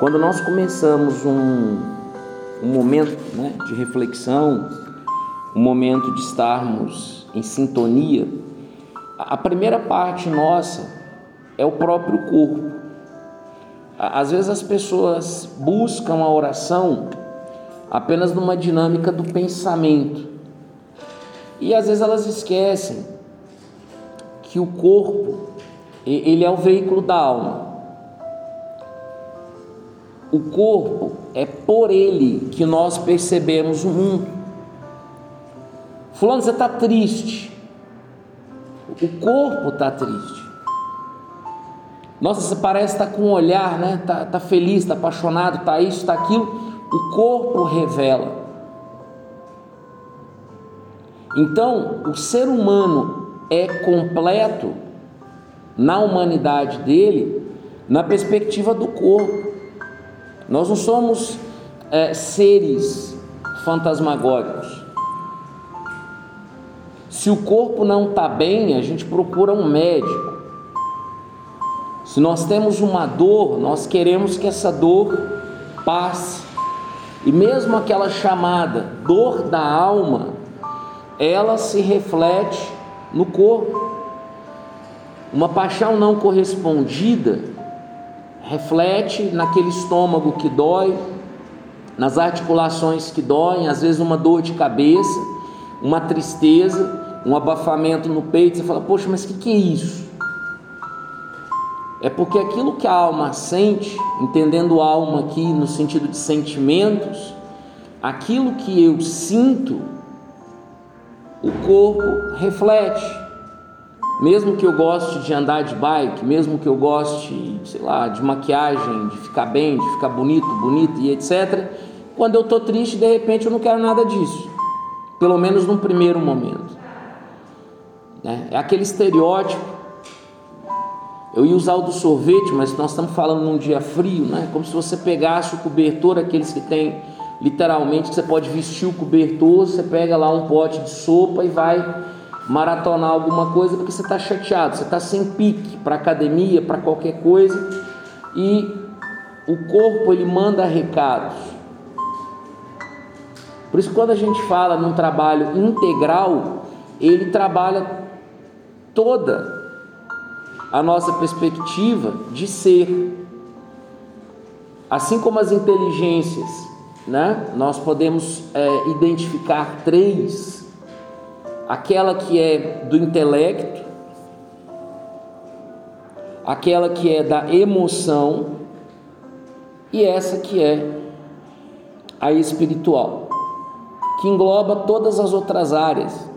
Quando nós começamos um, um momento né, de reflexão, um momento de estarmos em sintonia, a primeira parte nossa é o próprio corpo. Às vezes as pessoas buscam a oração apenas numa dinâmica do pensamento. E às vezes elas esquecem que o corpo ele é o veículo da alma. O corpo é por ele que nós percebemos o mundo. Fulano, você está triste. O corpo está triste. Nossa, você parece estar tá com um olhar, né? Está tá feliz, está apaixonado, está isso, está aquilo. O corpo revela. Então, o ser humano é completo na humanidade dele na perspectiva do corpo. Nós não somos é, seres fantasmagóricos. Se o corpo não está bem, a gente procura um médico. Se nós temos uma dor, nós queremos que essa dor passe. E mesmo aquela chamada dor da alma, ela se reflete no corpo. Uma paixão não correspondida reflete naquele estômago que dói, nas articulações que doem, às vezes uma dor de cabeça, uma tristeza, um abafamento no peito. Você fala, poxa, mas o que, que é isso? É porque aquilo que a alma sente, entendendo alma aqui no sentido de sentimentos, aquilo que eu sinto, o corpo reflete. Mesmo que eu goste de andar de bike, mesmo que eu goste, sei lá, de maquiagem, de ficar bem, de ficar bonito, bonito e etc. Quando eu estou triste, de repente eu não quero nada disso. Pelo menos num primeiro momento. Né? É aquele estereótipo. Eu ia usar o do sorvete, mas nós estamos falando num dia frio, né? Como se você pegasse o cobertor, aqueles que tem literalmente que você pode vestir o cobertor, você pega lá um pote de sopa e vai maratonar alguma coisa porque você está chateado, você está sem pique para academia, para qualquer coisa e o corpo ele manda recados. Por isso quando a gente fala num trabalho integral, ele trabalha toda a nossa perspectiva de ser. Assim como as inteligências, né? nós podemos é, identificar três aquela que é do intelecto, aquela que é da emoção e essa que é a espiritual, que engloba todas as outras áreas.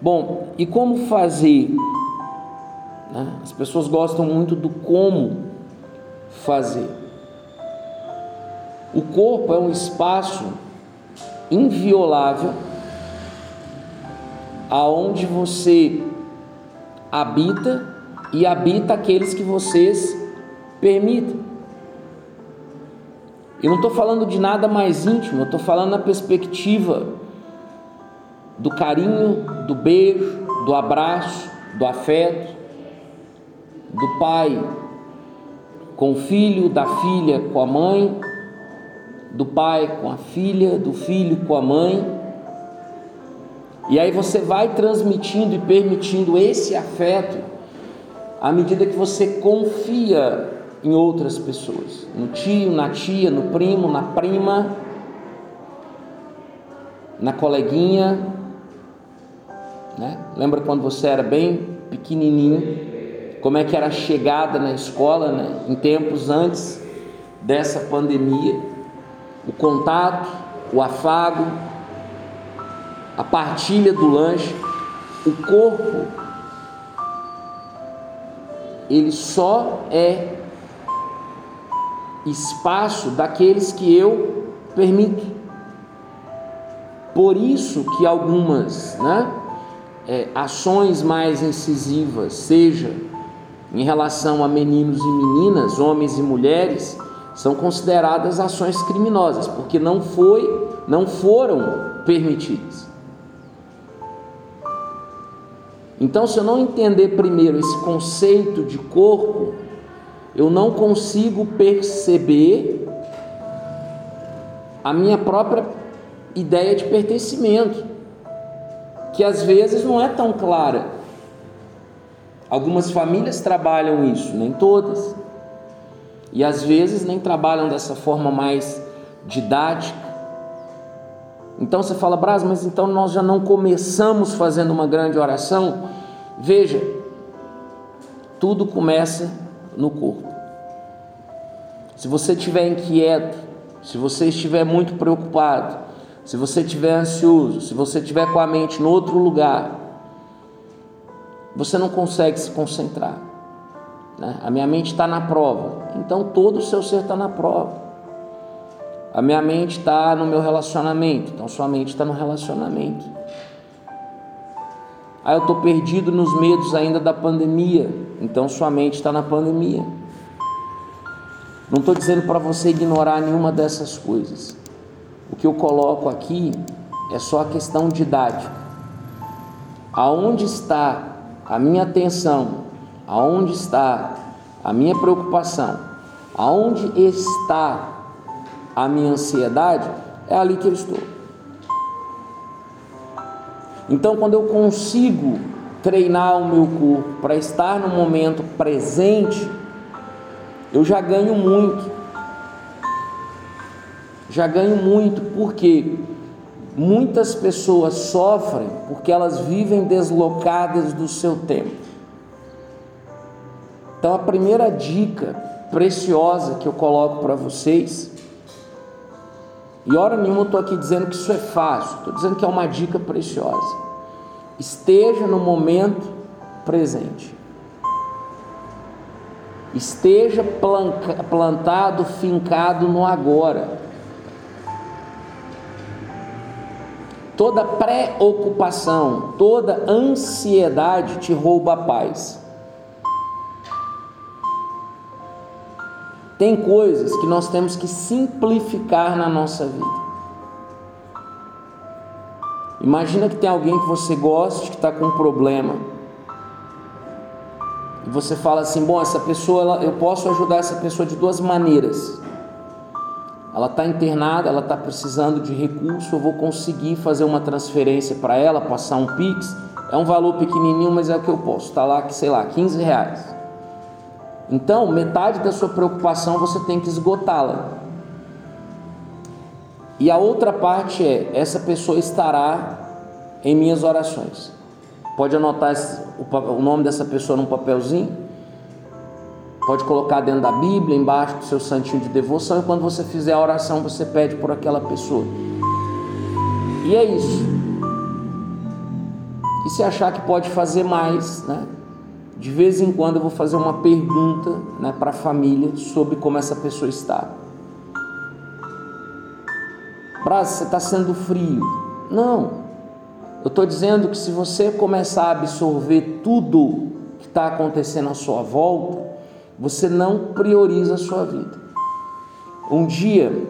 Bom, e como fazer? Né? As pessoas gostam muito do como fazer. O corpo é um espaço inviolável aonde você habita e habita aqueles que vocês permitem. Eu não estou falando de nada mais íntimo, eu estou falando na perspectiva do carinho, do beijo, do abraço, do afeto, do pai com o filho, da filha com a mãe, do pai com a filha, do filho com a mãe e aí você vai transmitindo e permitindo esse afeto à medida que você confia em outras pessoas, no tio, na tia, no primo, na prima, na coleguinha, né? Lembra quando você era bem pequenininho, como é que era a chegada na escola, né? Em tempos antes dessa pandemia, o contato, o afago, a partilha do lanche, o corpo, ele só é espaço daqueles que eu permito. Por isso que algumas né, é, ações mais incisivas, seja em relação a meninos e meninas, homens e mulheres, são consideradas ações criminosas, porque não foi, não foram permitidas. Então, se eu não entender primeiro esse conceito de corpo, eu não consigo perceber a minha própria ideia de pertencimento, que às vezes não é tão clara. Algumas famílias trabalham isso, nem todas. E às vezes nem trabalham dessa forma mais didática. Então você fala, Bras, mas então nós já não começamos fazendo uma grande oração? Veja, tudo começa no corpo. Se você estiver inquieto, se você estiver muito preocupado, se você estiver ansioso, se você estiver com a mente em outro lugar, você não consegue se concentrar. Né? A minha mente está na prova, então todo o seu ser está na prova. A minha mente está no meu relacionamento, então sua mente está no relacionamento. Ah, eu estou perdido nos medos ainda da pandemia, então sua mente está na pandemia. Não estou dizendo para você ignorar nenhuma dessas coisas. O que eu coloco aqui é só a questão didática. Aonde está a minha atenção? Aonde está a minha preocupação? Aonde está a minha ansiedade, é ali que eu estou. Então, quando eu consigo treinar o meu corpo para estar no momento presente, eu já ganho muito. Já ganho muito, porque muitas pessoas sofrem porque elas vivem deslocadas do seu tempo. Então, a primeira dica preciosa que eu coloco para vocês e hora nenhuma eu estou aqui dizendo que isso é fácil, estou dizendo que é uma dica preciosa. Esteja no momento presente. Esteja plantado, fincado no agora. Toda preocupação, toda ansiedade te rouba a paz. Tem coisas que nós temos que simplificar na nossa vida. Imagina que tem alguém que você gosta, que está com um problema. E você fala assim: bom, essa pessoa, eu posso ajudar essa pessoa de duas maneiras. Ela está internada, ela está precisando de recurso, eu vou conseguir fazer uma transferência para ela, passar um Pix. É um valor pequenininho, mas é o que eu posso. Está lá, sei lá, 15 reais. Então, metade da sua preocupação você tem que esgotá-la. E a outra parte é: essa pessoa estará em minhas orações. Pode anotar o nome dessa pessoa num papelzinho. Pode colocar dentro da Bíblia, embaixo do seu santinho de devoção. E quando você fizer a oração, você pede por aquela pessoa. E é isso. E se achar que pode fazer mais, né? De vez em quando eu vou fazer uma pergunta né, para a família sobre como essa pessoa está. Braz, você está sendo frio. Não. Eu estou dizendo que se você começar a absorver tudo que está acontecendo à sua volta, você não prioriza a sua vida. Um dia,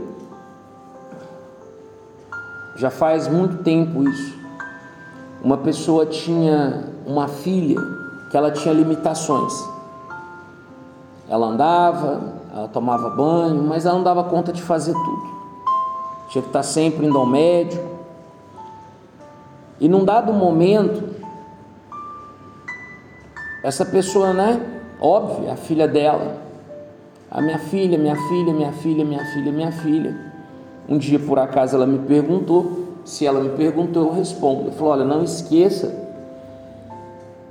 já faz muito tempo isso, uma pessoa tinha uma filha que ela tinha limitações. Ela andava, ela tomava banho, mas ela não dava conta de fazer tudo. Tinha que estar sempre indo ao médico. E num dado momento, essa pessoa, né? Óbvio, a filha dela, a minha filha, minha filha, minha filha, minha filha, minha filha. Um dia, por acaso, ela me perguntou. Se ela me perguntou, eu respondo. Eu falo: olha, não esqueça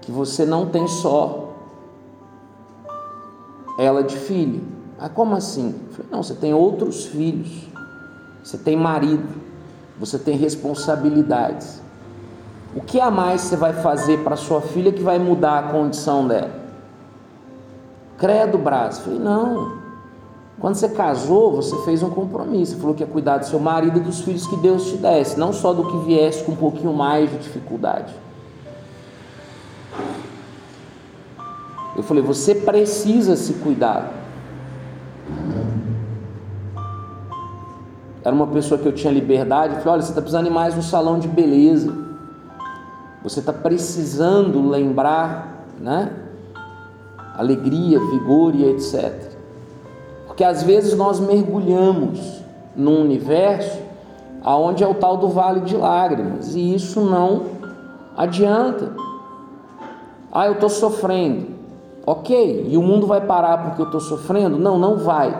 que você não tem só ela de filho. Ah, como assim? Falei, não, você tem outros filhos, você tem marido, você tem responsabilidades. O que a mais você vai fazer para sua filha que vai mudar a condição dela? Credo, braço. Falei, não. Quando você casou, você fez um compromisso. Você falou que ia cuidar do seu marido e dos filhos que Deus te desse, não só do que viesse com um pouquinho mais de dificuldade. Eu falei, você precisa se cuidar. Era uma pessoa que eu tinha liberdade. Eu falei, olha, você está precisando ir mais no salão de beleza. Você está precisando lembrar, né? alegria, vigor e etc. Porque às vezes nós mergulhamos num universo aonde é o tal do vale de lágrimas e isso não adianta. Ah, eu estou sofrendo. Ok, e o mundo vai parar porque eu estou sofrendo? Não, não vai.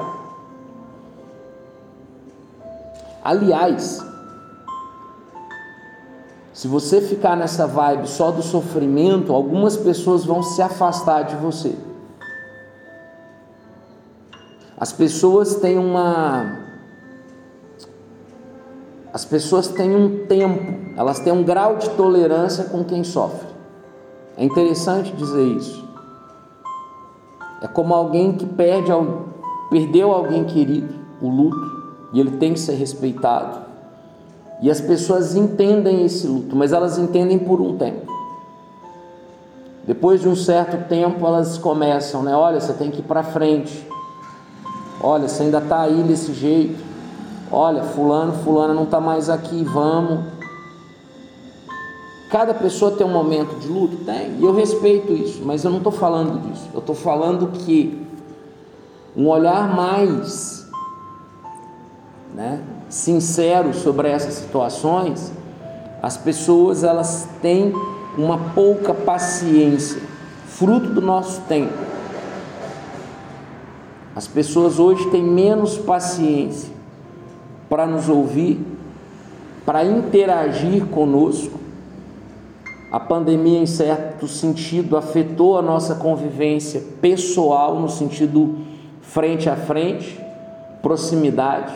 Aliás, se você ficar nessa vibe só do sofrimento, algumas pessoas vão se afastar de você. As pessoas têm uma. As pessoas têm um tempo, elas têm um grau de tolerância com quem sofre. É interessante dizer isso. É como alguém que perde, perdeu alguém querido, o luto, e ele tem que ser respeitado. E as pessoas entendem esse luto, mas elas entendem por um tempo. Depois de um certo tempo, elas começam, né? Olha, você tem que ir para frente. Olha, você ainda está aí desse jeito. Olha, fulano, fulana não está mais aqui, vamos. Cada pessoa tem um momento de luto? Tem, e eu respeito isso, mas eu não estou falando disso. Eu estou falando que um olhar mais né, sincero sobre essas situações, as pessoas elas têm uma pouca paciência, fruto do nosso tempo. As pessoas hoje têm menos paciência para nos ouvir, para interagir conosco a pandemia, em certo sentido, afetou a nossa convivência pessoal, no sentido frente a frente, proximidade.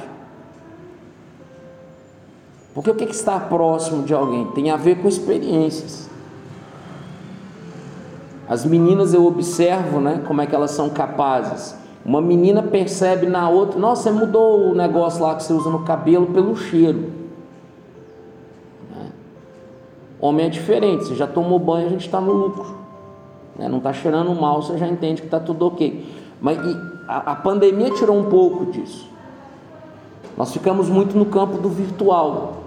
Porque o que é estar próximo de alguém tem a ver com experiências. As meninas eu observo, né, como é que elas são capazes. Uma menina percebe na outra, nossa, mudou o negócio lá que você usa no cabelo pelo cheiro. Homem é diferente, você já tomou banho, a gente está no lucro. Né? Não está cheirando mal, você já entende que está tudo ok. Mas a, a pandemia tirou um pouco disso. Nós ficamos muito no campo do virtual,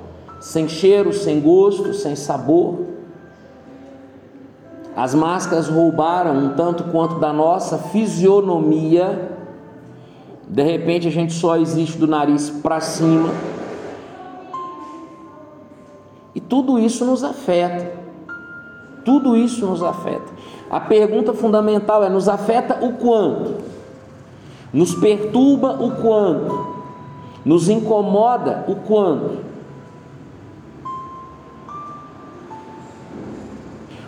sem cheiro, sem gosto, sem sabor. As máscaras roubaram um tanto quanto da nossa fisionomia. De repente a gente só existe do nariz para cima tudo isso nos afeta. Tudo isso nos afeta. A pergunta fundamental é: nos afeta o quanto? Nos perturba o quanto? Nos incomoda o quanto?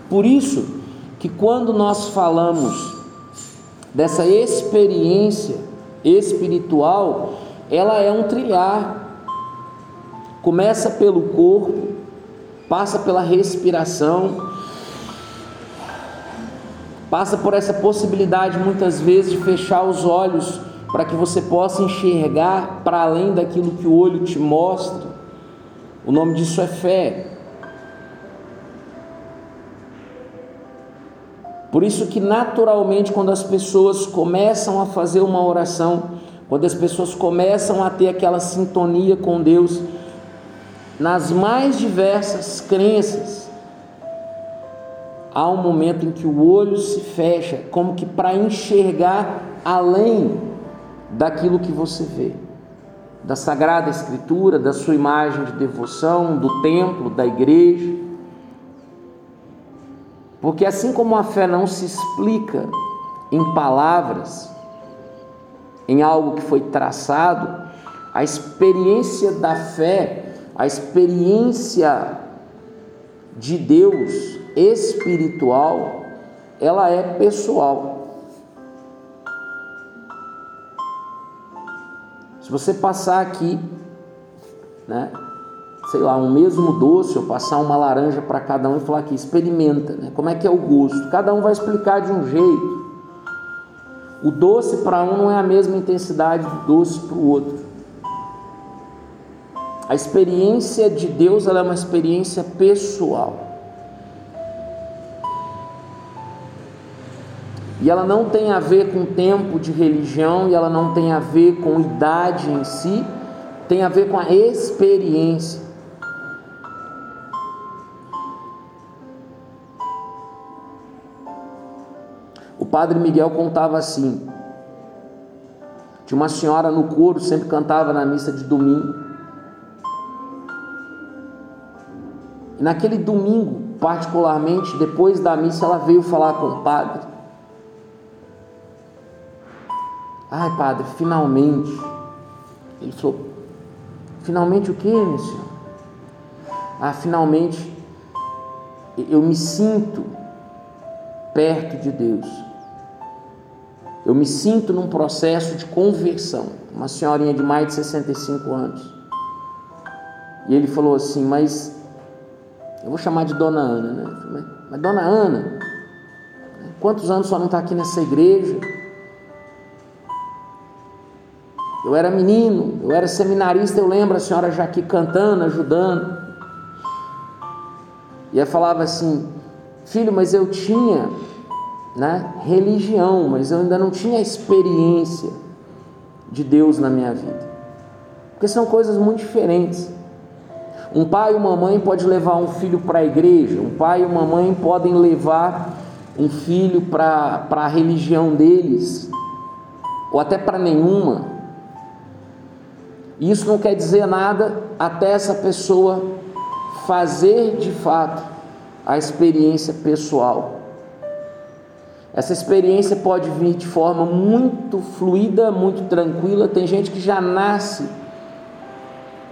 Por isso que quando nós falamos dessa experiência espiritual, ela é um trilhar. Começa pelo corpo, passa pela respiração, passa por essa possibilidade muitas vezes de fechar os olhos para que você possa enxergar para além daquilo que o olho te mostra. O nome disso é fé. Por isso que naturalmente quando as pessoas começam a fazer uma oração, quando as pessoas começam a ter aquela sintonia com Deus, nas mais diversas crenças, há um momento em que o olho se fecha, como que para enxergar além daquilo que você vê, da Sagrada Escritura, da sua imagem de devoção, do templo, da igreja. Porque assim como a fé não se explica em palavras, em algo que foi traçado, a experiência da fé a experiência de Deus espiritual, ela é pessoal. Se você passar aqui, né, sei lá, um mesmo doce, ou passar uma laranja para cada um e falar aqui, experimenta, né, como é que é o gosto? Cada um vai explicar de um jeito. O doce para um não é a mesma intensidade do doce para o outro. A experiência de Deus é uma experiência pessoal. E ela não tem a ver com tempo de religião, e ela não tem a ver com idade em si, tem a ver com a experiência. O padre Miguel contava assim: tinha uma senhora no coro, sempre cantava na missa de domingo. Naquele domingo, particularmente, depois da missa, ela veio falar com o padre. Ai, padre, finalmente. Ele falou: Finalmente o que, meu senhor? Ah, finalmente eu me sinto perto de Deus. Eu me sinto num processo de conversão. Uma senhorinha de mais de 65 anos. E ele falou assim: Mas eu vou chamar de Dona Ana, né? Mas, Dona Ana, quantos anos só não está aqui nessa igreja? Eu era menino, eu era seminarista, eu lembro a senhora já aqui cantando, ajudando. E ela falava assim: Filho, mas eu tinha né, religião, mas eu ainda não tinha experiência de Deus na minha vida. Porque são coisas muito diferentes. Um pai e uma mãe pode levar um filho para a igreja, um pai e uma mãe podem levar um filho para a religião deles, ou até para nenhuma. Isso não quer dizer nada até essa pessoa fazer de fato a experiência pessoal. Essa experiência pode vir de forma muito fluida, muito tranquila. Tem gente que já nasce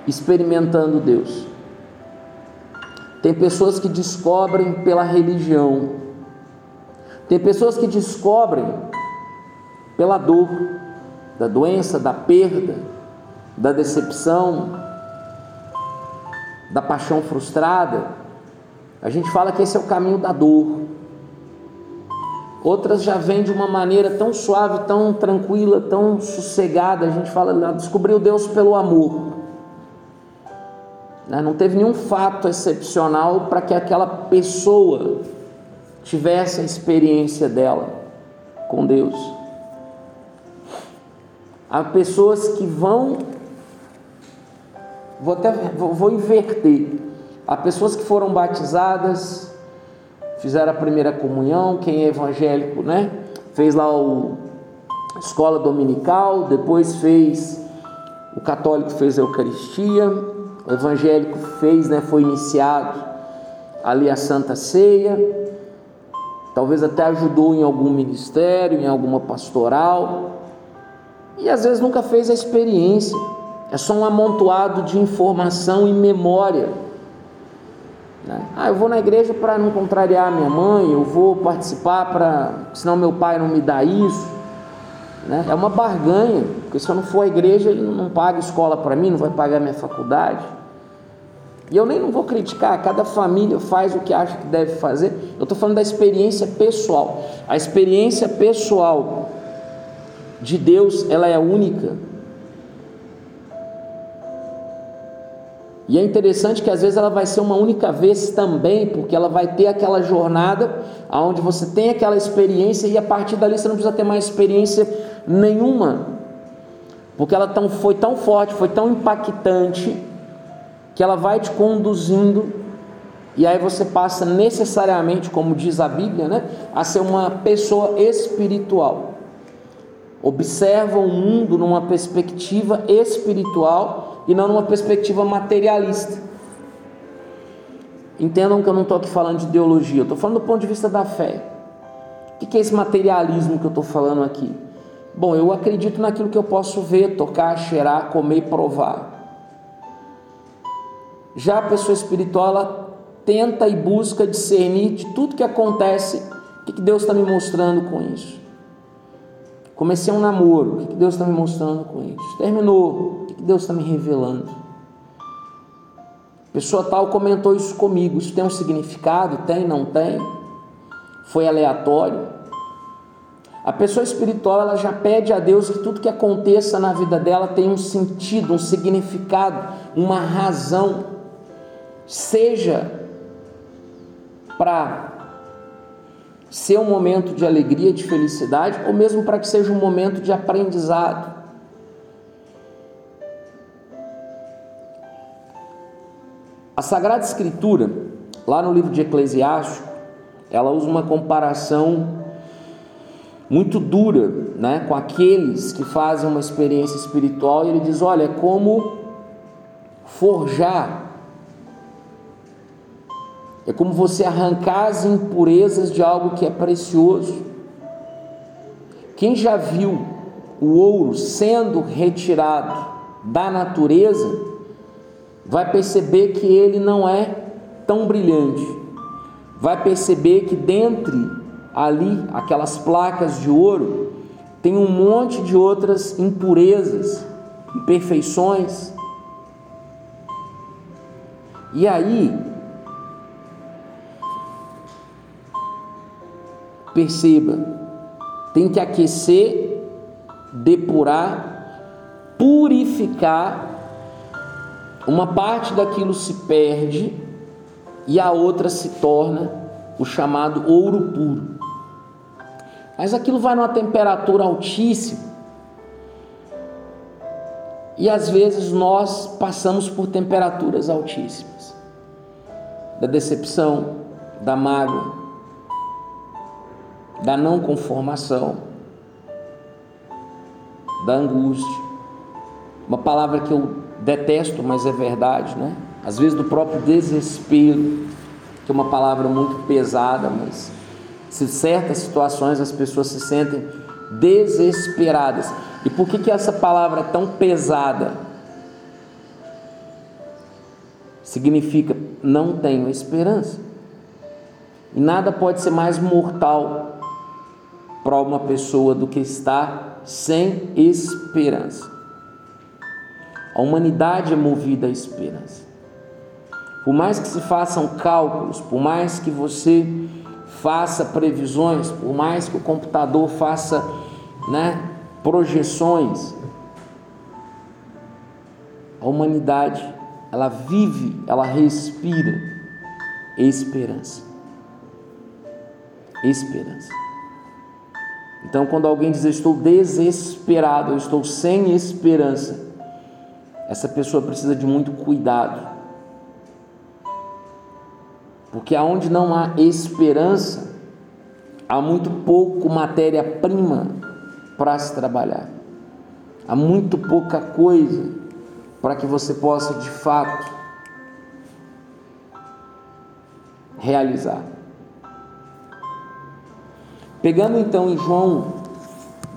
experimentando Deus. Tem pessoas que descobrem pela religião. Tem pessoas que descobrem pela dor, da doença, da perda, da decepção, da paixão frustrada. A gente fala que esse é o caminho da dor. Outras já vêm de uma maneira tão suave, tão tranquila, tão sossegada. A gente fala, descobriu Deus pelo amor. Né? Não teve nenhum fato excepcional para que aquela pessoa tivesse a experiência dela com Deus. Há pessoas que vão vou até vou inverter. Há pessoas que foram batizadas, fizeram a primeira comunhão, quem é evangélico, né? Fez lá o escola dominical, depois fez o católico fez a Eucaristia, evangélico fez, né, foi iniciado ali a Santa Ceia, talvez até ajudou em algum ministério, em alguma pastoral, e às vezes nunca fez a experiência. É só um amontoado de informação e memória. Né? Ah, eu vou na igreja para não contrariar minha mãe, eu vou participar para. senão meu pai não me dá isso. Né? É uma barganha, porque se eu não for à igreja, ele não paga escola para mim, não vai pagar minha faculdade. E eu nem não vou criticar, cada família faz o que acha que deve fazer. Eu estou falando da experiência pessoal. A experiência pessoal de Deus, ela é única. E é interessante que às vezes ela vai ser uma única vez também, porque ela vai ter aquela jornada onde você tem aquela experiência e a partir dali você não precisa ter mais experiência nenhuma. Porque ela tão, foi tão forte, foi tão impactante, que ela vai te conduzindo e aí você passa necessariamente, como diz a Bíblia, né, a ser uma pessoa espiritual. Observa o mundo numa perspectiva espiritual e não numa perspectiva materialista. Entendam que eu não estou aqui falando de ideologia, eu estou falando do ponto de vista da fé. O que é esse materialismo que eu estou falando aqui? Bom, eu acredito naquilo que eu posso ver, tocar, cheirar, comer e provar. Já a pessoa espiritual, ela tenta e busca discernir de tudo que acontece, o que Deus está me mostrando com isso. Comecei um namoro, o que Deus está me mostrando com isso? Terminou, o que Deus está me revelando? Pessoa tal comentou isso comigo. Isso tem um significado? Tem, não tem? Foi aleatório? A pessoa espiritual ela já pede a Deus que tudo que aconteça na vida dela tenha um sentido, um significado, uma razão, seja para ser um momento de alegria, de felicidade, ou mesmo para que seja um momento de aprendizado. A Sagrada Escritura, lá no livro de Eclesiastes, ela usa uma comparação muito dura, né, com aqueles que fazem uma experiência espiritual, e ele diz: "Olha, é como forjar é como você arrancar as impurezas de algo que é precioso. Quem já viu o ouro sendo retirado da natureza, vai perceber que ele não é tão brilhante. Vai perceber que dentre ali aquelas placas de ouro tem um monte de outras impurezas, imperfeições. E aí, perceba, tem que aquecer, depurar, purificar. Uma parte daquilo se perde e a outra se torna o chamado ouro puro. Mas aquilo vai numa temperatura altíssima. E às vezes nós passamos por temperaturas altíssimas da decepção, da mágoa, da não conformação, da angústia. Uma palavra que eu detesto, mas é verdade, né? Às vezes do próprio desespero, que é uma palavra muito pesada, mas se certas situações as pessoas se sentem desesperadas. E por que, que essa palavra é tão pesada? Significa não tenho esperança. E nada pode ser mais mortal para uma pessoa do que estar sem esperança. A humanidade é movida à esperança. Por mais que se façam cálculos, por mais que você faça previsões, por mais que o computador faça né, projeções, a humanidade ela vive, ela respira esperança. Esperança. Então, quando alguém diz eu estou desesperado, eu estou sem esperança, essa pessoa precisa de muito cuidado. Porque aonde não há esperança, há muito pouco matéria-prima para se trabalhar. Há muito pouca coisa para que você possa de fato realizar. Pegando então em João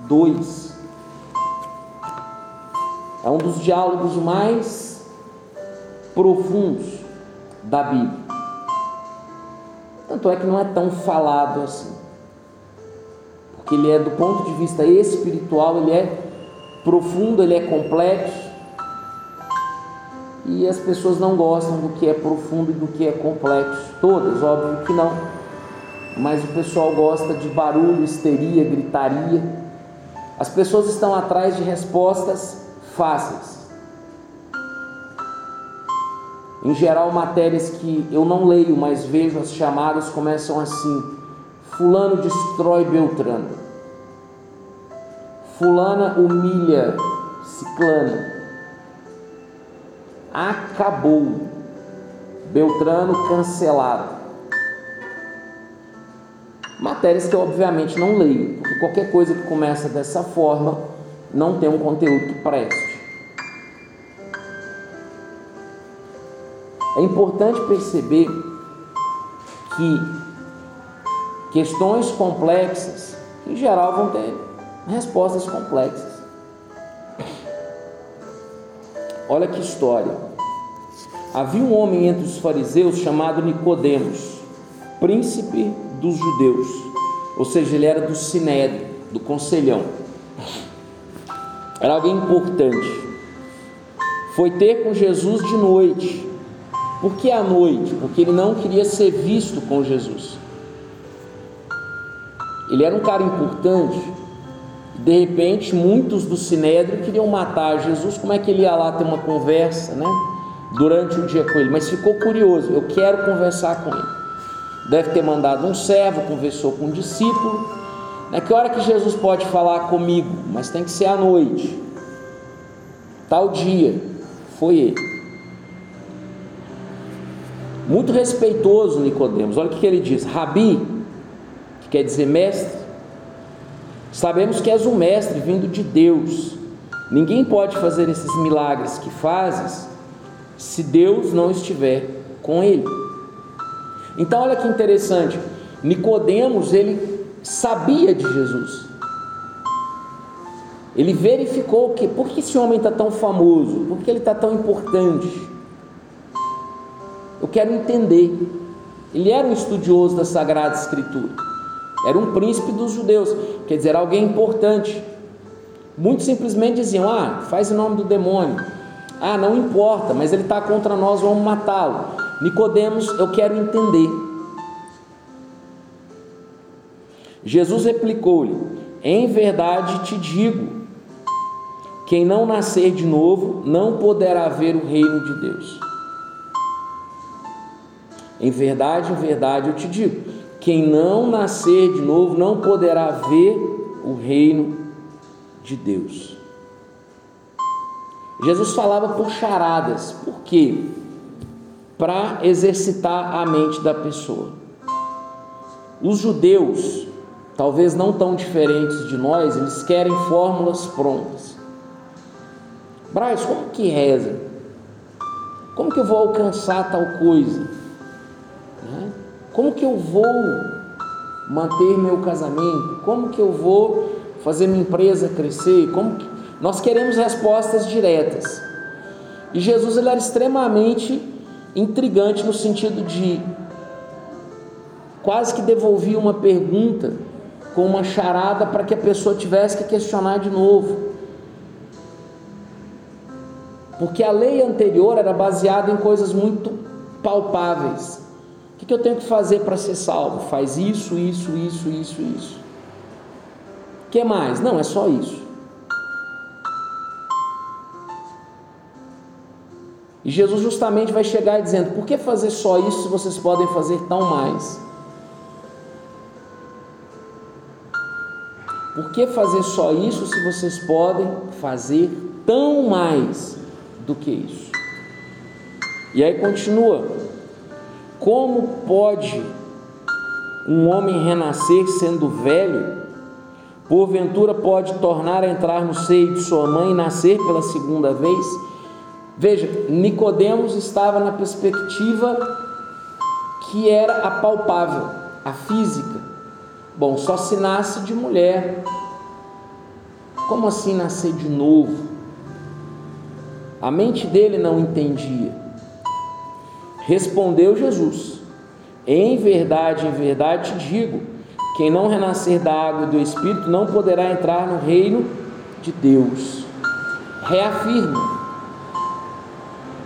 2, é um dos diálogos mais profundos da Bíblia. Tanto é que não é tão falado assim. Porque ele é do ponto de vista espiritual, ele é profundo, ele é complexo. E as pessoas não gostam do que é profundo e do que é complexo. Todas, óbvio que não mas o pessoal gosta de barulho, histeria, gritaria. As pessoas estão atrás de respostas fáceis. Em geral, matérias que eu não leio, mas vejo as chamadas começam assim: Fulano destrói Beltrano, Fulana humilha Ciclana, acabou, Beltrano cancelado matérias que eu obviamente não leio, porque qualquer coisa que começa dessa forma não tem um conteúdo que preste. É importante perceber que questões complexas, em geral, vão ter respostas complexas. Olha que história. Havia um homem entre os fariseus chamado Nicodemos, príncipe dos judeus, ou seja, ele era do sinédrio, do conselhão. Era alguém importante. Foi ter com Jesus de noite. Por que à noite? Porque ele não queria ser visto com Jesus. Ele era um cara importante. De repente, muitos do sinédrio queriam matar Jesus. Como é que ele ia lá ter uma conversa, né? Durante o dia com ele, mas ficou curioso. Eu quero conversar com ele. Deve ter mandado um servo, conversou com um discípulo. Né? Que hora que Jesus pode falar comigo? Mas tem que ser à noite. Tal dia. Foi ele. Muito respeitoso Nicodemos. Olha o que ele diz: Rabi, que quer dizer mestre, Sabemos que és um mestre vindo de Deus. Ninguém pode fazer esses milagres que fazes se Deus não estiver com ele. Então olha que interessante, Nicodemos ele sabia de Jesus. Ele verificou que por que esse homem está tão famoso, por que ele está tão importante. Eu quero entender. Ele era um estudioso da Sagrada Escritura, era um príncipe dos judeus, quer dizer, alguém importante. Muitos simplesmente diziam: Ah, faz o nome do demônio. Ah, não importa, mas ele está contra nós, vamos matá-lo. Nicodemos, eu quero entender. Jesus replicou-lhe: Em verdade te digo, quem não nascer de novo não poderá ver o reino de Deus. Em verdade, em verdade eu te digo: quem não nascer de novo não poderá ver o reino de Deus. Jesus falava por charadas, por quê? Para exercitar a mente da pessoa. Os judeus, talvez não tão diferentes de nós, eles querem fórmulas prontas. Braz, como que reza? Como que eu vou alcançar tal coisa? Né? Como que eu vou manter meu casamento? Como que eu vou fazer minha empresa crescer? Como que... Nós queremos respostas diretas. E Jesus ele era extremamente intrigante no sentido de quase que devolvia uma pergunta com uma charada para que a pessoa tivesse que questionar de novo. Porque a lei anterior era baseada em coisas muito palpáveis. O que eu tenho que fazer para ser salvo? Faz isso, isso, isso, isso, isso. O que mais? Não, é só isso. E Jesus justamente vai chegar dizendo: por que fazer só isso se vocês podem fazer tão mais? Por que fazer só isso se vocês podem fazer tão mais? do que isso. E aí continua: como pode um homem renascer sendo velho? Porventura pode tornar a entrar no seio de sua mãe e nascer pela segunda vez? Veja, Nicodemos estava na perspectiva que era a palpável, a física. Bom, só se nasce de mulher. Como assim nascer de novo? A mente dele não entendia. Respondeu Jesus: Em verdade, em verdade te digo: quem não renascer da água e do Espírito não poderá entrar no reino de Deus. Reafirma: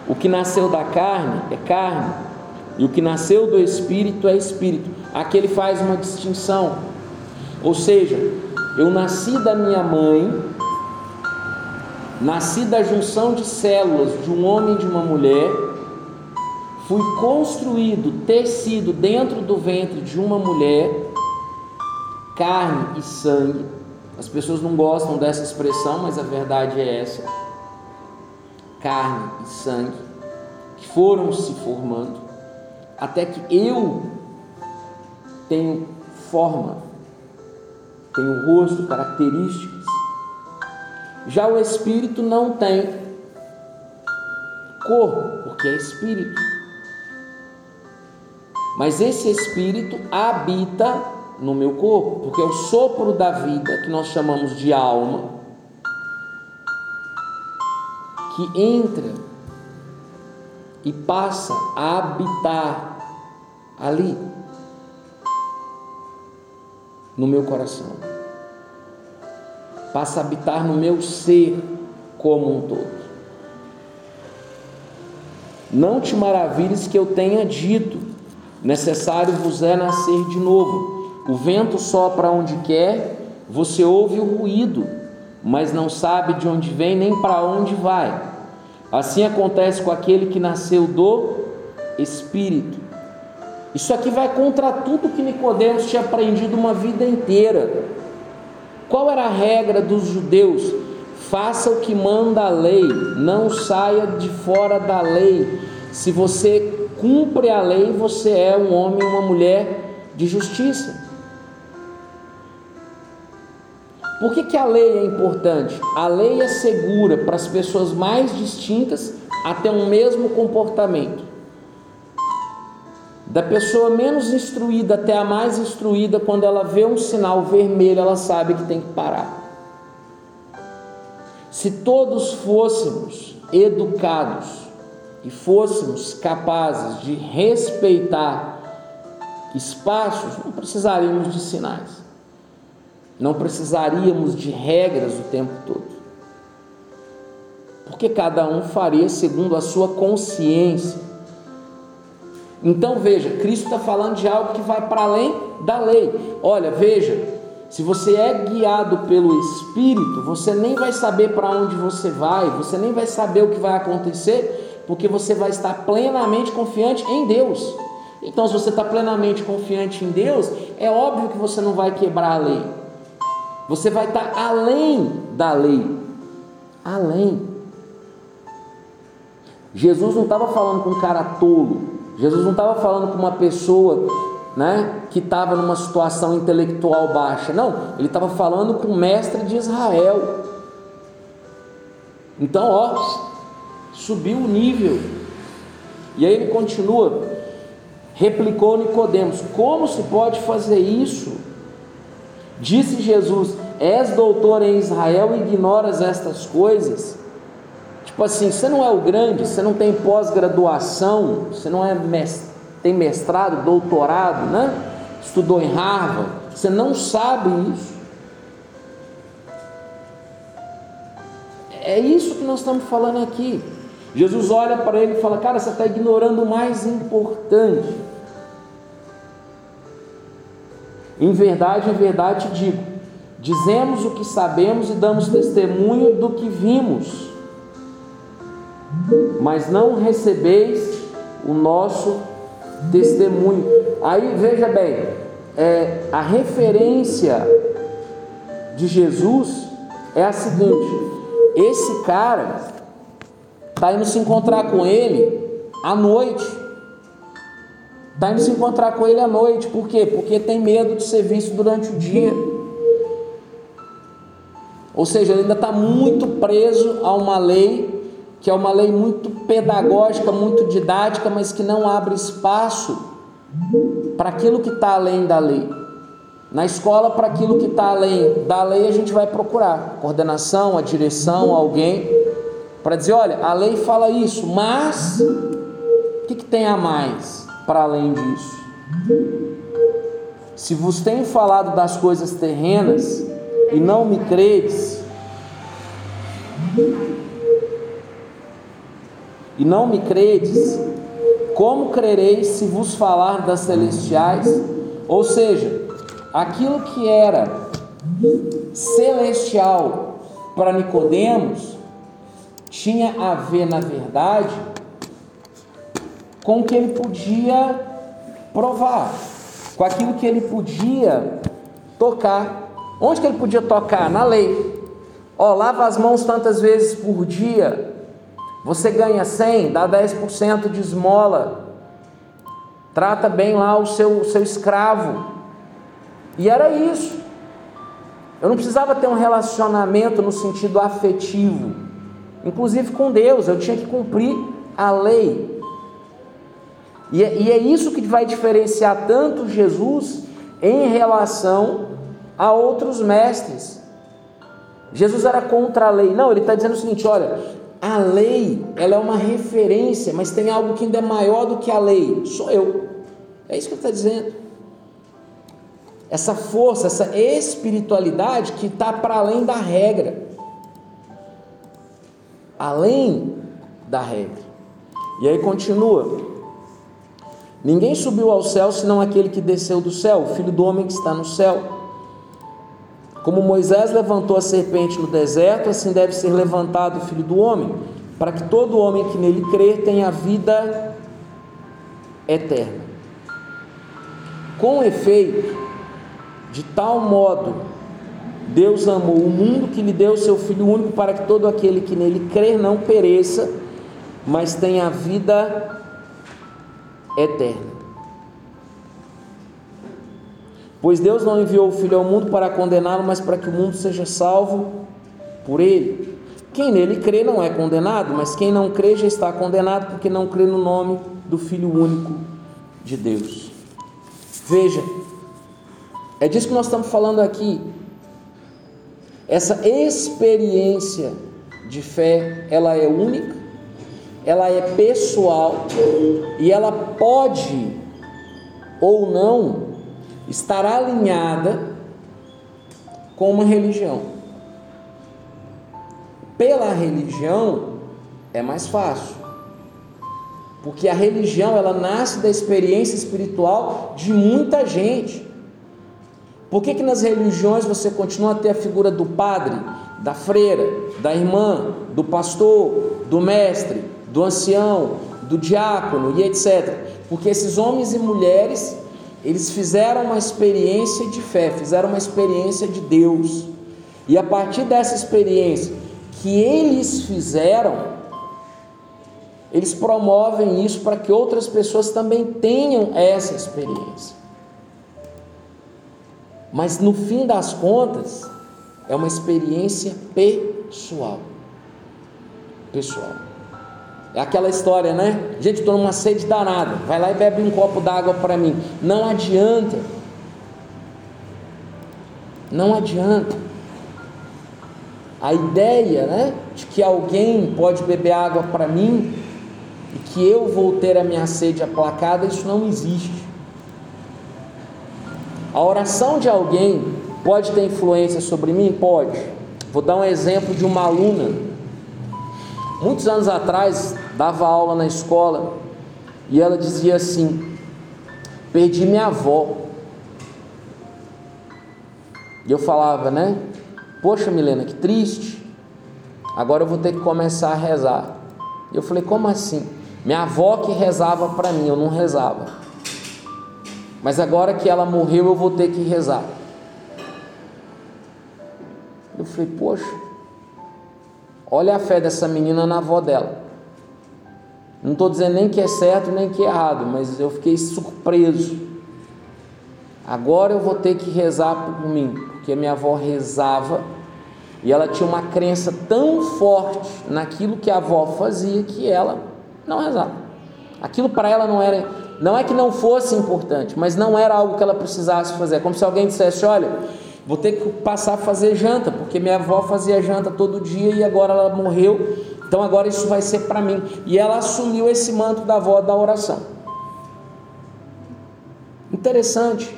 o que nasceu da carne é carne, e o que nasceu do Espírito é Espírito. Aqui ele faz uma distinção. Ou seja, eu nasci da minha mãe Nasci da junção de células de um homem e de uma mulher, fui construído, tecido dentro do ventre de uma mulher, carne e sangue. As pessoas não gostam dessa expressão, mas a verdade é essa. Carne e sangue que foram se formando até que eu tenho forma, tenho rosto, características já o espírito não tem corpo, porque é espírito. Mas esse espírito habita no meu corpo, porque é o sopro da vida, que nós chamamos de alma, que entra e passa a habitar ali, no meu coração passa a habitar no meu ser como um todo. Não te maravilhes que eu tenha dito, necessário vos é nascer de novo. O vento sopra onde quer, você ouve o ruído, mas não sabe de onde vem nem para onde vai. Assim acontece com aquele que nasceu do Espírito. Isso aqui vai contra tudo que Nicodemos tinha aprendido uma vida inteira. Qual era a regra dos judeus? Faça o que manda a lei, não saia de fora da lei. Se você cumpre a lei, você é um homem uma mulher de justiça. Por que, que a lei é importante? A lei é segura para as pessoas mais distintas até um mesmo comportamento. Da pessoa menos instruída até a mais instruída, quando ela vê um sinal vermelho, ela sabe que tem que parar. Se todos fôssemos educados e fôssemos capazes de respeitar espaços, não precisaríamos de sinais, não precisaríamos de regras o tempo todo, porque cada um faria segundo a sua consciência. Então veja, Cristo está falando de algo que vai para além da lei. Olha, veja, se você é guiado pelo Espírito, você nem vai saber para onde você vai, você nem vai saber o que vai acontecer, porque você vai estar plenamente confiante em Deus. Então, se você está plenamente confiante em Deus, é óbvio que você não vai quebrar a lei. Você vai estar além da lei. Além. Jesus não estava falando com um cara tolo. Jesus não estava falando com uma pessoa né, que estava numa situação intelectual baixa. Não, ele estava falando com o mestre de Israel. Então, ó, subiu o nível. E aí ele continua. Replicou Nicodemos: Como se pode fazer isso? Disse Jesus: És doutor em Israel e ignoras estas coisas? Tipo assim, você não é o grande, você não tem pós-graduação, você não é mestre, tem mestrado, doutorado, né? Estudou em Harvard, você não sabe isso. É isso que nós estamos falando aqui. Jesus olha para ele e fala: Cara, você está ignorando o mais importante. Em verdade, em verdade te digo: dizemos o que sabemos e damos testemunho do que vimos, mas não recebeis o nosso testemunho. Aí veja bem, é, a referência de Jesus é a seguinte: esse cara está indo se encontrar com ele à noite. Está indo se encontrar com ele à noite. Por quê? Porque tem medo de ser visto durante o dia. Ou seja, ele ainda está muito preso a uma lei que é uma lei muito pedagógica, muito didática, mas que não abre espaço para aquilo que está além da lei. Na escola, para aquilo que está além da lei, a gente vai procurar coordenação, a direção, alguém para dizer: olha, a lei fala isso, mas o que, que tem a mais para além disso? Se vos tenho falado das coisas terrenas e não me credes, e não me credes, como crereis se vos falar das celestiais? Ou seja, aquilo que era celestial para Nicodemos tinha a ver, na verdade, com o que ele podia provar, com aquilo que ele podia tocar. Onde que ele podia tocar? Na lei. Ó, lava as mãos tantas vezes por dia. Você ganha 100, dá 10% de esmola. Trata bem lá o seu, seu escravo. E era isso. Eu não precisava ter um relacionamento no sentido afetivo inclusive com Deus, eu tinha que cumprir a lei. E é, e é isso que vai diferenciar tanto Jesus em relação a outros mestres. Jesus era contra a lei. Não, ele está dizendo o seguinte: olha, a lei ela é uma referência, mas tem algo que ainda é maior do que a lei. Sou eu. É isso que ele está dizendo. Essa força, essa espiritualidade que está para além da regra além da regra. E aí continua: Ninguém subiu ao céu senão aquele que desceu do céu, o filho do homem que está no céu. Como Moisés levantou a serpente no deserto, assim deve ser levantado o filho do homem, para que todo homem que nele crer tenha vida eterna. Com efeito, de tal modo Deus amou o mundo que lhe deu o seu Filho único para que todo aquele que nele crer não pereça, mas tenha a vida eterna. Pois Deus não enviou o Filho ao mundo para condená-lo, mas para que o mundo seja salvo por ele. Quem nele crê não é condenado, mas quem não crê já está condenado, porque não crê no nome do Filho único de Deus. Veja, é disso que nós estamos falando aqui. Essa experiência de fé, ela é única, ela é pessoal e ela pode ou não estar alinhada com uma religião. Pela religião é mais fácil. Porque a religião ela nasce da experiência espiritual de muita gente. Por que, que nas religiões você continua a ter a figura do padre, da freira, da irmã, do pastor, do mestre, do ancião, do diácono e etc? Porque esses homens e mulheres, eles fizeram uma experiência de fé, fizeram uma experiência de Deus. E a partir dessa experiência que eles fizeram, eles promovem isso para que outras pessoas também tenham essa experiência. Mas no fim das contas, é uma experiência pessoal. Pessoal. É aquela história, né? Gente, estou numa sede danada. Vai lá e bebe um copo d'água para mim. Não adianta. Não adianta. A ideia, né, de que alguém pode beber água para mim e que eu vou ter a minha sede aplacada, isso não existe. A oração de alguém pode ter influência sobre mim? Pode. Vou dar um exemplo de uma aluna. Muitos anos atrás, dava aula na escola e ela dizia assim: Perdi minha avó. E eu falava, né? Poxa, Milena, que triste. Agora eu vou ter que começar a rezar. E eu falei: Como assim? Minha avó que rezava para mim, eu não rezava. Mas agora que ela morreu, eu vou ter que rezar. Eu falei, poxa, olha a fé dessa menina na avó dela. Não estou dizendo nem que é certo nem que é errado, mas eu fiquei surpreso. Agora eu vou ter que rezar por mim, porque minha avó rezava e ela tinha uma crença tão forte naquilo que a avó fazia que ela não rezava. Aquilo para ela não era não é que não fosse importante, mas não era algo que ela precisasse fazer. É como se alguém dissesse: Olha, vou ter que passar a fazer janta, porque minha avó fazia janta todo dia e agora ela morreu, então agora isso vai ser para mim. E ela assumiu esse manto da avó da oração. Interessante,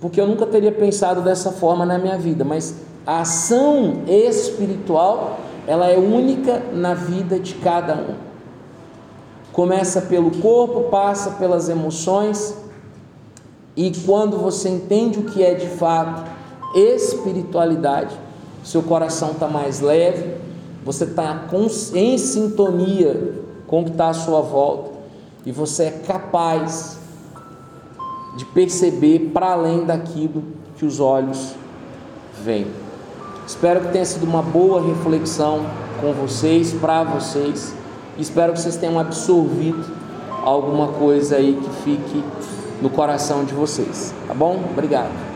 porque eu nunca teria pensado dessa forma na minha vida, mas a ação espiritual ela é única na vida de cada um. Começa pelo corpo, passa pelas emoções, e quando você entende o que é de fato espiritualidade, seu coração está mais leve, você está em sintonia com o que está à sua volta, e você é capaz de perceber para além daquilo que os olhos veem. Espero que tenha sido uma boa reflexão com vocês, para vocês. Espero que vocês tenham absorvido alguma coisa aí que fique no coração de vocês. Tá bom? Obrigado.